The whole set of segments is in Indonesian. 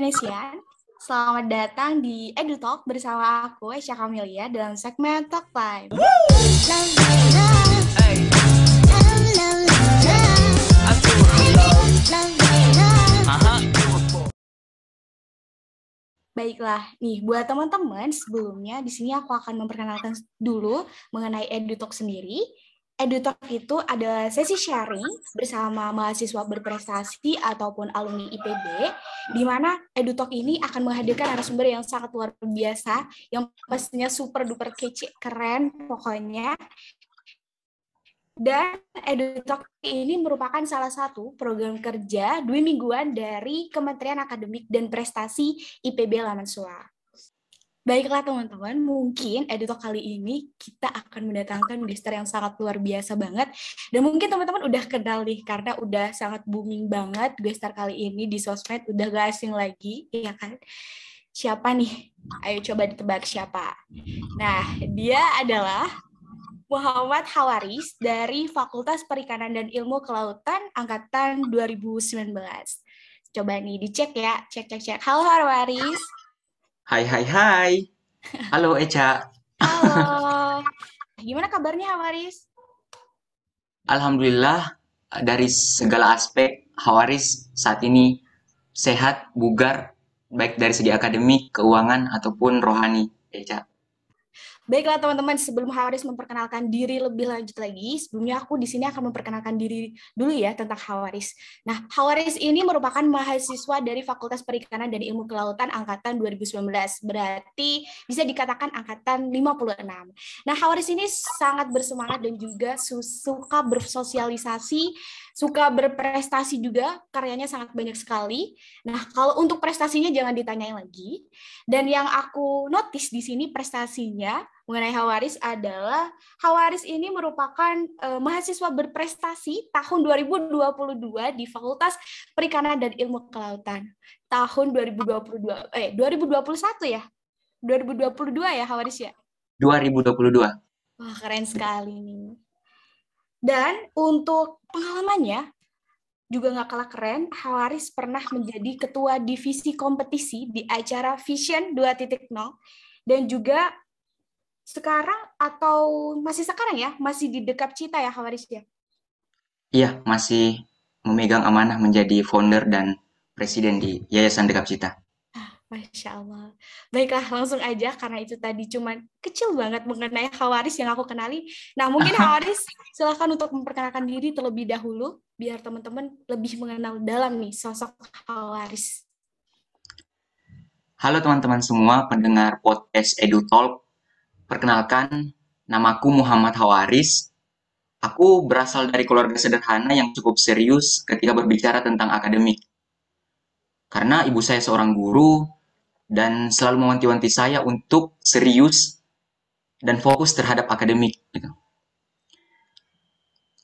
Indonesian. Selamat datang di EduTalk bersama aku, Esya Kamilia, dalam segmen Talk Time. Baiklah, nih buat teman-teman sebelumnya di sini aku akan memperkenalkan dulu mengenai EduTalk sendiri. EduTalk itu adalah sesi sharing bersama mahasiswa berprestasi ataupun alumni IPB, di mana EduTalk ini akan menghadirkan narasumber yang sangat luar biasa, yang pastinya super duper kece, keren pokoknya. Dan EduTalk ini merupakan salah satu program kerja dua mingguan dari Kementerian Akademik dan Prestasi IPB Lamansua. Baiklah teman-teman, mungkin editor kali ini kita akan mendatangkan gestar yang sangat luar biasa banget. Dan mungkin teman-teman udah kenal nih, karena udah sangat booming banget gestar kali ini di sosmed, udah gak asing lagi, ya kan? Siapa nih? Ayo coba ditebak siapa. Nah, dia adalah Muhammad Hawaris dari Fakultas Perikanan dan Ilmu Kelautan Angkatan 2019. Coba nih dicek ya, cek cek cek. Halo Hawaris. Hai hai hai. Halo Eca. Halo. Gimana kabarnya Hawaris? Alhamdulillah dari segala aspek Hawaris saat ini sehat, bugar, baik dari segi akademik, keuangan ataupun rohani, Eca. Baiklah teman-teman, sebelum Hawaris memperkenalkan diri lebih lanjut lagi, sebelumnya aku di sini akan memperkenalkan diri dulu ya tentang Hawaris. Nah, Hawaris ini merupakan mahasiswa dari Fakultas Perikanan dan Ilmu Kelautan angkatan 2019. Berarti bisa dikatakan angkatan 56. Nah, Hawaris ini sangat bersemangat dan juga suka bersosialisasi suka berprestasi juga, karyanya sangat banyak sekali. Nah, kalau untuk prestasinya jangan ditanyain lagi. Dan yang aku notice di sini prestasinya mengenai Hawaris adalah Hawaris ini merupakan uh, mahasiswa berprestasi tahun 2022 di Fakultas Perikanan dan Ilmu Kelautan. Tahun 2022 eh 2021 ya? 2022 ya Hawaris ya? 2022. Wah, keren sekali nih. Dan untuk pengalamannya, juga nggak kalah keren, Hawaris pernah menjadi ketua divisi kompetisi di acara Vision 2.0 dan juga sekarang atau masih sekarang ya, masih di Dekap Cita ya Hawaris ya? Iya, masih memegang amanah menjadi founder dan presiden di Yayasan Dekap Cita. Masya Allah. Baiklah, langsung aja karena itu tadi cuma kecil banget mengenai Hawaris yang aku kenali. Nah, mungkin Hawaris silahkan untuk memperkenalkan diri terlebih dahulu biar teman-teman lebih mengenal dalam nih sosok Hawaris. Halo teman-teman semua pendengar podcast Edu Talk. Perkenalkan, namaku Muhammad Hawaris. Aku berasal dari keluarga sederhana yang cukup serius ketika berbicara tentang akademik. Karena ibu saya seorang guru, dan selalu mewanti-wanti saya untuk serius dan fokus terhadap akademik. Gitu.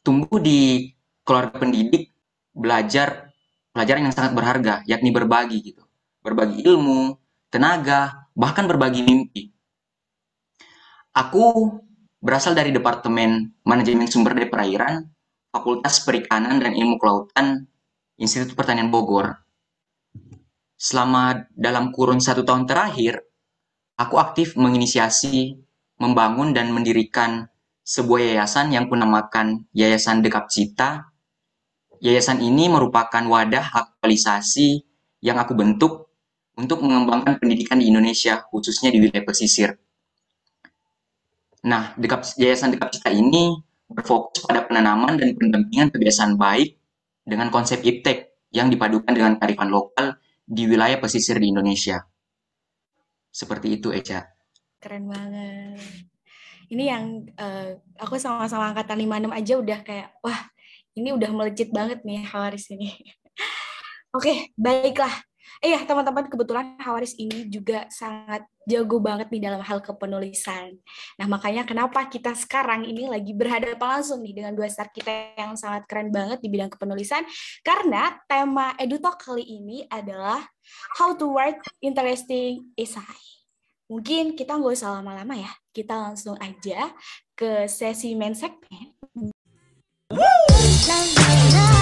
Tumbuh di keluarga pendidik, belajar pelajaran yang sangat berharga, yakni berbagi gitu, berbagi ilmu, tenaga, bahkan berbagi mimpi. Aku berasal dari Departemen Manajemen Sumber Daya Perairan, Fakultas Perikanan dan Ilmu Kelautan, Institut Pertanian Bogor, selama dalam kurun satu tahun terakhir, aku aktif menginisiasi, membangun dan mendirikan sebuah yayasan yang kunamakan Yayasan Dekap Cita. Yayasan ini merupakan wadah aktualisasi yang aku bentuk untuk mengembangkan pendidikan di Indonesia, khususnya di wilayah pesisir. Nah, Dekap, Yayasan Dekap Cita ini berfokus pada penanaman dan pendampingan kebiasaan baik dengan konsep iptek yang dipadukan dengan kearifan lokal di wilayah pesisir di Indonesia. Seperti itu, Eca. Keren banget. Ini yang uh, aku sama-sama angkatan 56 aja udah kayak, wah ini udah melejit banget nih Hawaris ini. Oke, okay, baiklah. Iya, eh, teman-teman, kebetulan Hawaris ini juga sangat jago banget nih dalam hal kepenulisan. Nah, makanya kenapa kita sekarang ini lagi berhadapan langsung nih dengan dua star kita yang sangat keren banget di bidang kepenulisan. Karena tema EduTalk kali ini adalah How to Write Interesting Essay. Mungkin kita nggak usah lama-lama ya, kita langsung aja ke sesi main segmen. Hey.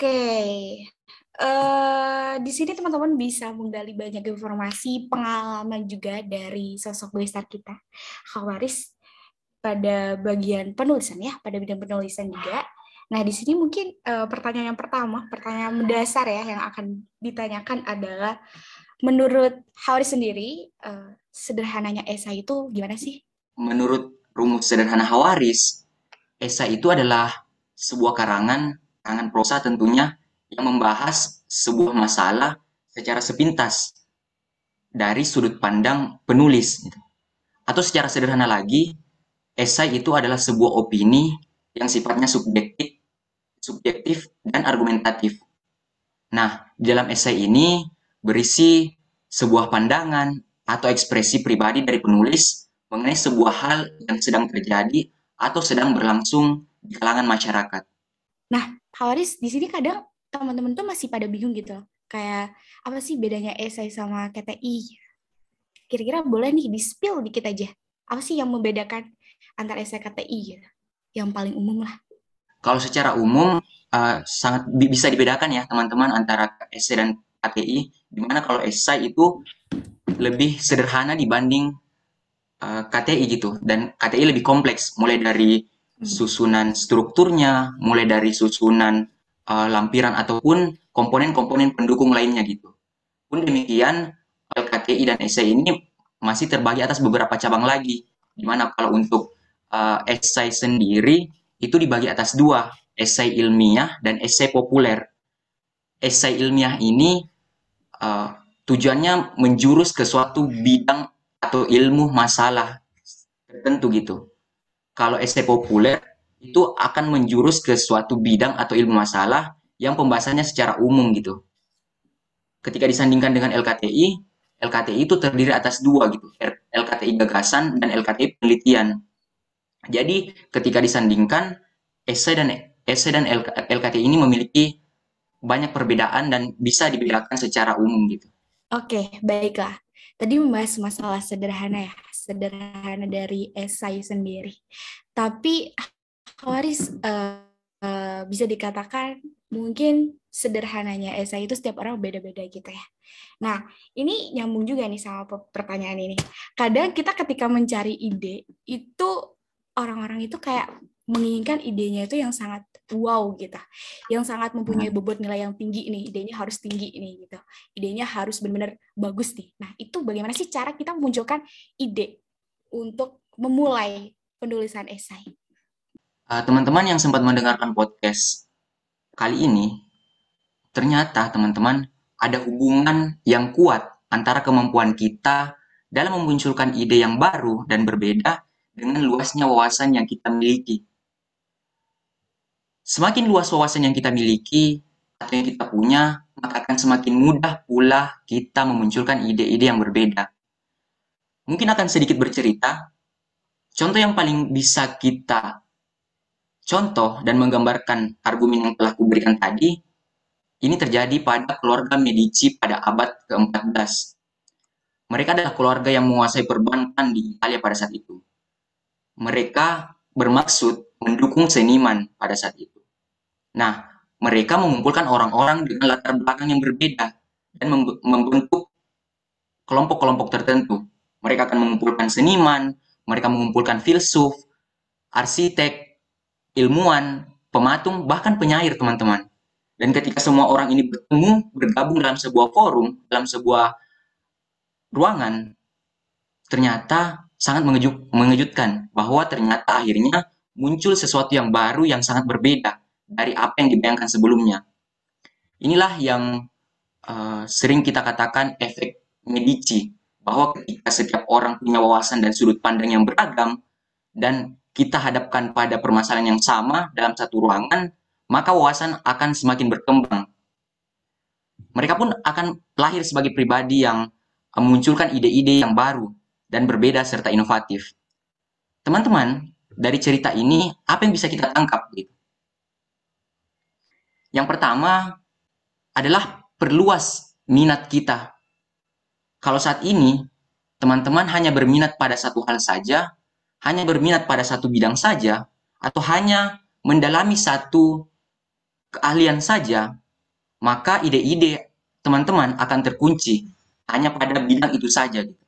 Oke, uh, di sini teman-teman bisa menggali banyak informasi, pengalaman juga dari sosok besar kita, Khawaris, pada bagian penulisan ya, pada bidang penulisan juga. Nah, di sini mungkin uh, pertanyaan yang pertama, pertanyaan mendasar ya yang akan ditanyakan adalah menurut Hawaris sendiri, uh, sederhananya esai itu gimana sih? Menurut rumus sederhana Hawaris, esai itu adalah sebuah karangan, karangan prosa tentunya yang membahas sebuah masalah secara sepintas dari sudut pandang penulis. Gitu. Atau secara sederhana lagi, esai itu adalah sebuah opini yang sifatnya subjektif, subjektif dan argumentatif. Nah, di dalam esai ini berisi sebuah pandangan atau ekspresi pribadi dari penulis mengenai sebuah hal yang sedang terjadi atau sedang berlangsung di kalangan masyarakat. Nah, Hawaris di sini kadang teman-teman tuh masih pada bingung gitu. Kayak apa sih bedanya esai sama KTI kira-kira boleh nih di spill dikit aja. Apa sih yang membedakan antara esai KTI gitu? Yang paling umum lah. Kalau secara umum uh, sangat bisa dibedakan ya teman-teman antara esai dan KTI di mana kalau esai itu lebih sederhana dibanding uh, eh, KTI gitu. Dan KTI lebih kompleks. Mulai dari. Susunan strukturnya mulai dari susunan uh, lampiran ataupun komponen-komponen pendukung lainnya gitu. Pun demikian, LKTI dan esai ini masih terbagi atas beberapa cabang lagi, di mana kalau untuk uh, esai sendiri itu dibagi atas dua, esai ilmiah dan esai populer. Esai ilmiah ini uh, tujuannya menjurus ke suatu bidang atau ilmu masalah tertentu gitu. Kalau esai populer itu akan menjurus ke suatu bidang atau ilmu masalah yang pembahasannya secara umum gitu. Ketika disandingkan dengan LKTI, LKTI itu terdiri atas dua gitu, LKTI gagasan dan LKTI penelitian. Jadi ketika disandingkan, esai dan esai dan LKTI ini memiliki banyak perbedaan dan bisa dibedakan secara umum gitu. Oke, baiklah. Tadi membahas masalah sederhana ya, sederhana dari esai sendiri. Tapi Waris uh, uh, bisa dikatakan mungkin sederhananya esai itu setiap orang beda-beda gitu ya. Nah, ini nyambung juga nih sama pertanyaan ini. Kadang kita ketika mencari ide, itu orang-orang itu kayak menginginkan idenya itu yang sangat wow gitu. Yang sangat mempunyai hmm. bobot nilai yang tinggi nih, idenya harus tinggi nih gitu. Idenya harus benar-benar bagus nih. Nah, itu bagaimana sih cara kita memunculkan ide untuk memulai penulisan esai? Eh, teman-teman yang sempat mendengarkan podcast kali ini, ternyata teman-teman ada hubungan yang kuat antara kemampuan kita dalam memunculkan ide yang baru dan berbeda dengan luasnya wawasan yang kita miliki. Semakin luas wawasan yang kita miliki atau yang kita punya, maka akan semakin mudah pula kita memunculkan ide-ide yang berbeda. Mungkin akan sedikit bercerita. Contoh yang paling bisa kita Contoh dan menggambarkan argumen yang telah kuberikan tadi, ini terjadi pada keluarga Medici pada abad ke-14. Mereka adalah keluarga yang menguasai perbankan di Italia pada saat itu. Mereka bermaksud mendukung seniman pada saat itu. Nah, mereka mengumpulkan orang-orang dengan latar belakang yang berbeda dan membentuk kelompok-kelompok tertentu. Mereka akan mengumpulkan seniman, mereka mengumpulkan filsuf, arsitek, ilmuwan, pematung, bahkan penyair, teman-teman. Dan ketika semua orang ini bertemu, bergabung dalam sebuah forum, dalam sebuah ruangan, ternyata sangat mengejut, mengejutkan bahwa ternyata akhirnya muncul sesuatu yang baru yang sangat berbeda dari apa yang dibayangkan sebelumnya. Inilah yang uh, sering kita katakan efek Medici, bahwa ketika setiap orang punya wawasan dan sudut pandang yang beragam, dan kita hadapkan pada permasalahan yang sama dalam satu ruangan, maka wawasan akan semakin berkembang. Mereka pun akan lahir sebagai pribadi yang memunculkan ide-ide yang baru dan berbeda serta inovatif. Teman-teman, dari cerita ini apa yang bisa kita tangkap gitu? Yang pertama adalah perluas minat kita. Kalau saat ini teman-teman hanya berminat pada satu hal saja, hanya berminat pada satu bidang saja, atau hanya mendalami satu keahlian saja, maka ide-ide teman-teman akan terkunci hanya pada bidang itu saja. Gitu.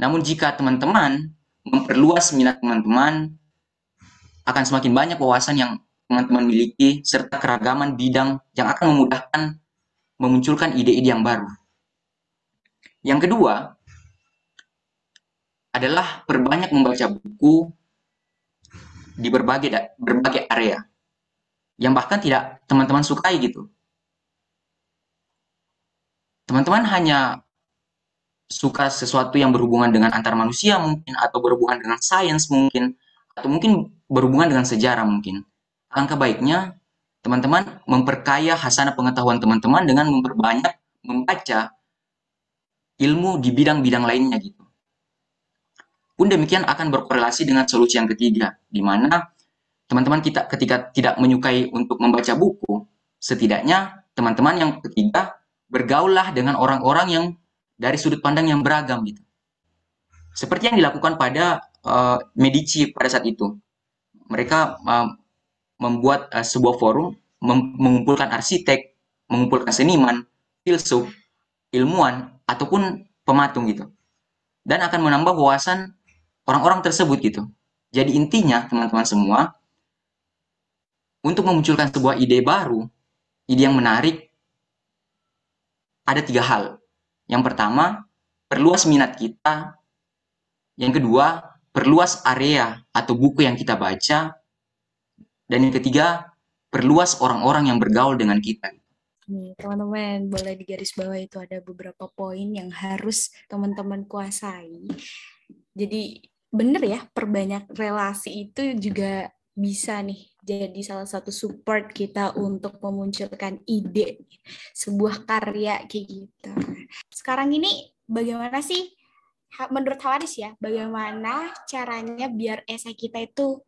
Namun jika teman-teman memperluas minat teman-teman, akan semakin banyak wawasan yang teman-teman miliki serta keragaman bidang yang akan memudahkan memunculkan ide-ide yang baru. Yang kedua adalah perbanyak membaca buku di berbagai berbagai area yang bahkan tidak teman-teman sukai gitu. Teman-teman hanya suka sesuatu yang berhubungan dengan antar manusia mungkin atau berhubungan dengan sains mungkin atau mungkin berhubungan dengan sejarah mungkin. Alangkah baiknya teman-teman memperkaya hasanah pengetahuan teman-teman dengan memperbanyak membaca ilmu di bidang-bidang lainnya gitu. Pun demikian akan berkorelasi dengan solusi yang ketiga, di mana teman-teman kita ketika tidak menyukai untuk membaca buku, setidaknya teman-teman yang ketiga bergaullah dengan orang-orang yang dari sudut pandang yang beragam gitu. Seperti yang dilakukan pada uh, Medici pada saat itu. Mereka uh, membuat uh, sebuah forum mengumpulkan arsitek, mengumpulkan seniman, filsuf, ilmuwan ataupun pematung gitu. Dan akan menambah wawasan orang-orang tersebut gitu. Jadi intinya teman-teman semua untuk memunculkan sebuah ide baru, ide yang menarik ada tiga hal. Yang pertama, perluas minat kita. Yang kedua, perluas area atau buku yang kita baca. Dan yang ketiga, perluas orang-orang yang bergaul dengan kita. Teman-teman, boleh di garis bawah itu ada beberapa poin yang harus teman-teman kuasai. Jadi, benar ya, perbanyak relasi itu juga bisa nih jadi salah satu support kita untuk memunculkan ide sebuah karya kayak gitu. Sekarang ini bagaimana sih menurut Hawaris ya, bagaimana caranya biar esai kita itu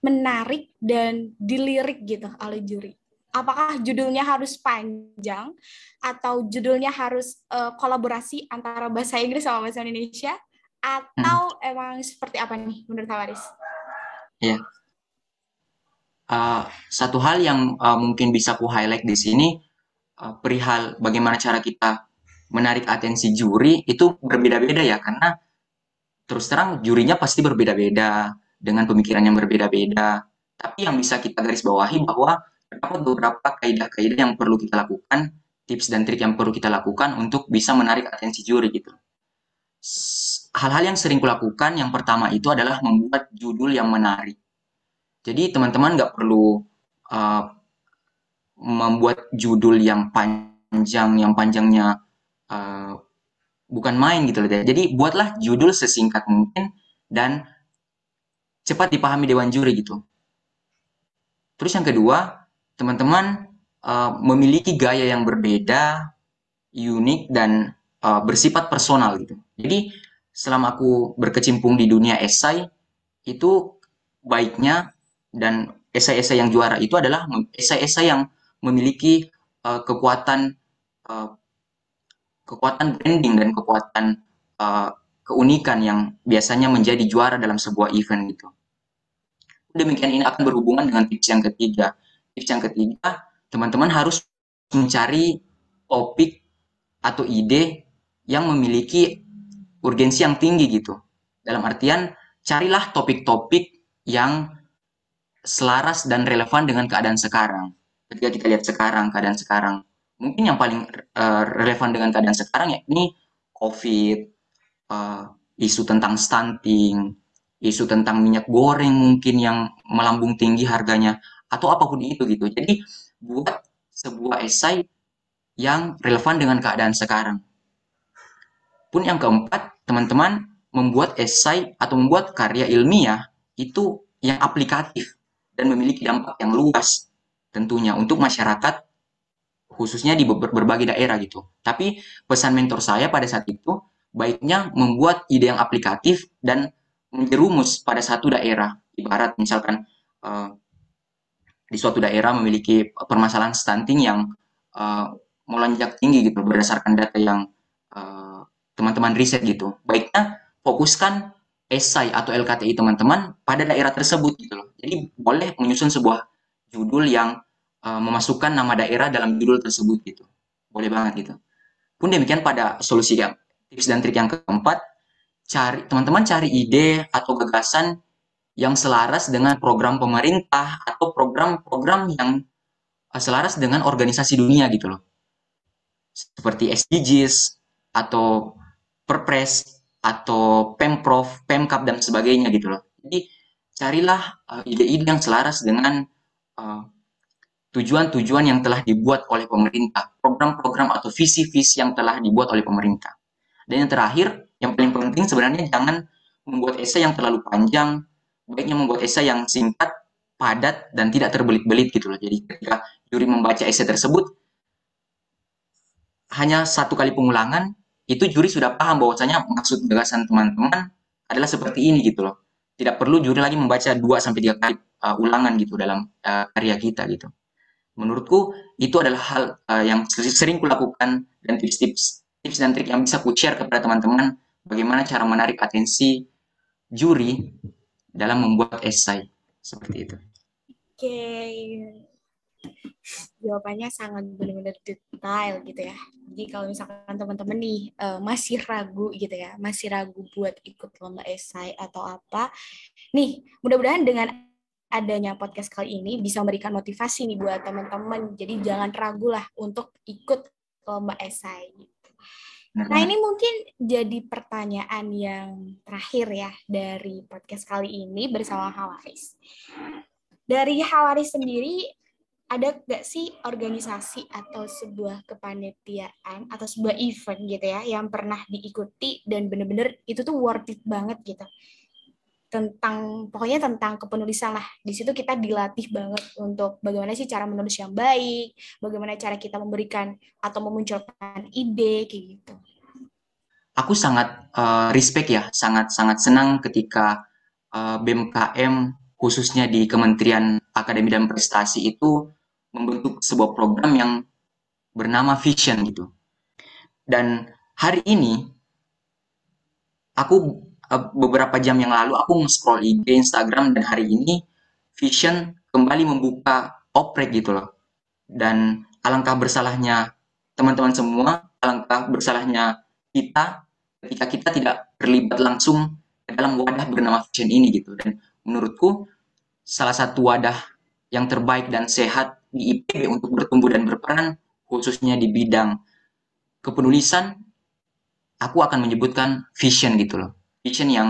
menarik dan dilirik gitu oleh juri? Apakah judulnya harus panjang atau judulnya harus uh, kolaborasi antara bahasa Inggris sama bahasa Indonesia atau hmm. emang seperti apa nih menurut Hawaris? Iya. Uh, satu hal yang uh, mungkin bisa ku highlight di sini uh, perihal bagaimana cara kita menarik atensi juri itu berbeda-beda ya karena terus terang jurinya pasti berbeda-beda dengan pemikiran yang berbeda-beda. Tapi yang bisa kita garis bawahi bahwa terdapat beberapa kaidah-kaidah yang perlu kita lakukan, tips dan trik yang perlu kita lakukan untuk bisa menarik atensi juri gitu. Hal-hal yang sering kulakukan yang pertama itu adalah membuat judul yang menarik. Jadi teman-teman nggak perlu uh, membuat judul yang panjang, yang panjangnya uh, bukan main gitu loh. Jadi buatlah judul sesingkat mungkin dan cepat dipahami dewan juri gitu. Terus yang kedua, teman-teman uh, memiliki gaya yang berbeda, unik dan uh, bersifat personal gitu. Jadi selama aku berkecimpung di dunia esai itu baiknya dan esai-esai yang juara itu adalah esai-esai yang memiliki uh, kekuatan uh, kekuatan branding dan kekuatan uh, keunikan yang biasanya menjadi juara dalam sebuah event gitu. Demikian ini akan berhubungan dengan tips yang ketiga. Tips yang ketiga, teman-teman harus mencari topik atau ide yang memiliki urgensi yang tinggi gitu. Dalam artian, carilah topik-topik yang selaras dan relevan dengan keadaan sekarang. Ketika kita lihat sekarang, keadaan sekarang, mungkin yang paling uh, relevan dengan keadaan sekarang ya ini COVID, uh, isu tentang stunting, isu tentang minyak goreng mungkin yang melambung tinggi harganya, atau apa pun itu gitu. Jadi buat sebuah esai yang relevan dengan keadaan sekarang. Pun yang keempat, teman-teman membuat esai atau membuat karya ilmiah itu yang aplikatif dan memiliki dampak yang luas tentunya untuk masyarakat khususnya di berbagai daerah gitu. Tapi pesan mentor saya pada saat itu baiknya membuat ide yang aplikatif dan menjerumus pada satu daerah. Ibarat misalkan uh, di suatu daerah memiliki permasalahan stunting yang uh, melonjak tinggi gitu berdasarkan data yang eh, teman-teman uh, riset gitu. Baiknya fokuskan esai atau LKTI teman-teman pada daerah tersebut gitu loh. Jadi boleh menyusun sebuah judul yang uh, memasukkan nama daerah dalam judul tersebut gitu. Boleh banget gitu. Pun demikian pada solusi yang tips dan trik yang keempat, cari teman-teman cari ide atau gagasan yang selaras dengan program pemerintah atau program-program yang uh, selaras dengan organisasi dunia gitu loh. Seperti SDGs atau Perpres atau Pemprov, Pemkap dan sebagainya gitu loh. Jadi carilah uh, ide-ide yang selaras dengan uh, tujuan-tujuan yang telah dibuat oleh pemerintah, program-program atau visi-visi yang telah dibuat oleh pemerintah. Dan yang terakhir, yang paling penting sebenarnya jangan membuat esai yang terlalu panjang, baiknya membuat esai yang singkat, padat, dan tidak terbelit-belit gitu loh. Jadi ketika juri membaca esai tersebut, hanya satu kali pengulangan, itu juri sudah paham bahwasanya maksud gagasan teman-teman adalah seperti ini gitu loh. Tidak perlu juri lagi membaca 2 sampai 3 kali uh, ulangan gitu dalam uh, karya kita gitu. Menurutku itu adalah hal uh, yang sering kulakukan dan tips-tips tips dan trik yang bisa ku share kepada teman-teman bagaimana cara menarik atensi juri dalam membuat esai seperti itu. Oke, okay. jawabannya sangat benar-benar detail gitu ya. Jadi kalau misalkan teman-teman nih uh, masih ragu gitu ya, masih ragu buat ikut lomba esai atau apa, nih mudah-mudahan dengan adanya podcast kali ini bisa memberikan motivasi nih buat teman-teman. Jadi jangan ragu lah untuk ikut lomba esai. Gitu. Nah ini mungkin jadi pertanyaan yang terakhir ya dari podcast kali ini bersama Hawaris. Dari Hawaris sendiri ada nggak sih organisasi atau sebuah kepanitiaan atau sebuah event gitu ya yang pernah diikuti dan bener-bener itu tuh worth it banget gitu? Tentang pokoknya tentang kepenulisan lah. Di situ kita dilatih banget untuk bagaimana sih cara menulis yang baik bagaimana cara kita memberikan atau memunculkan ide kayak gitu aku sangat uh, respect ya sangat sangat senang ketika uh, eh, BMKM khususnya di Kementerian Akademi dan Prestasi itu membentuk sebuah program yang bernama Vision gitu. Dan hari ini aku eh, beberapa jam yang lalu aku nge-scroll IG Instagram dan hari ini Vision kembali membuka oprek gitu loh. Dan alangkah bersalahnya teman-teman semua, alangkah bersalahnya kita ketika kita tidak terlibat langsung dalam wadah bernama Vision ini gitu. Dan menurutku salah satu wadah yang terbaik dan sehat di IPB untuk bertumbuh dan berperan khususnya di bidang kepenulisan aku akan menyebutkan vision gitu loh vision yang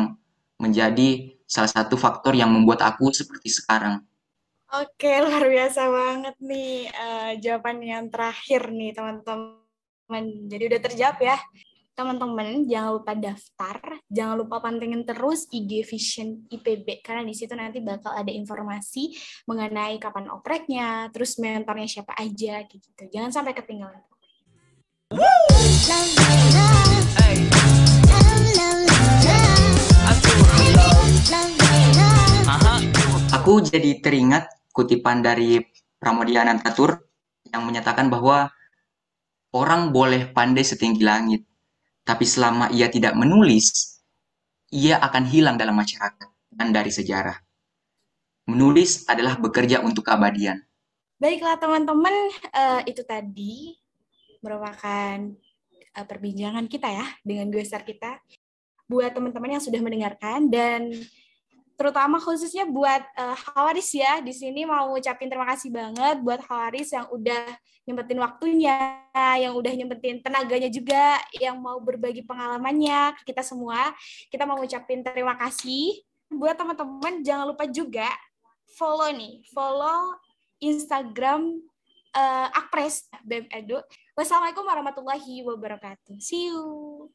menjadi salah satu faktor yang membuat aku seperti sekarang Oke, luar biasa banget nih uh, jawaban yang terakhir nih teman-teman. Jadi udah terjawab ya teman-teman jangan lupa daftar, jangan lupa pantengin terus IG Vision IPB karena di situ nanti bakal ada informasi mengenai kapan opreknya, terus mentornya siapa aja gitu. Jangan sampai ketinggalan. Aku jadi teringat kutipan dari Pramodia Tatur yang menyatakan bahwa orang boleh pandai setinggi langit, tapi selama ia tidak menulis, ia akan hilang dalam masyarakat dan dari sejarah. Menulis adalah bekerja untuk keabadian. Baiklah teman-teman, uh, itu tadi merupakan uh, perbincangan kita ya dengan gue kita. Buat teman-teman yang sudah mendengarkan dan terutama khususnya buat uh, Hawaris ya di sini mau ucapin terima kasih banget buat Hawaris yang udah nyempetin waktunya, yang udah nyempetin tenaganya juga, yang mau berbagi pengalamannya kita semua. Kita mau ucapin terima kasih. Buat teman-teman jangan lupa juga follow nih, follow Instagram uh, Akpres BEM Edu. Wassalamualaikum warahmatullahi wabarakatuh. See you.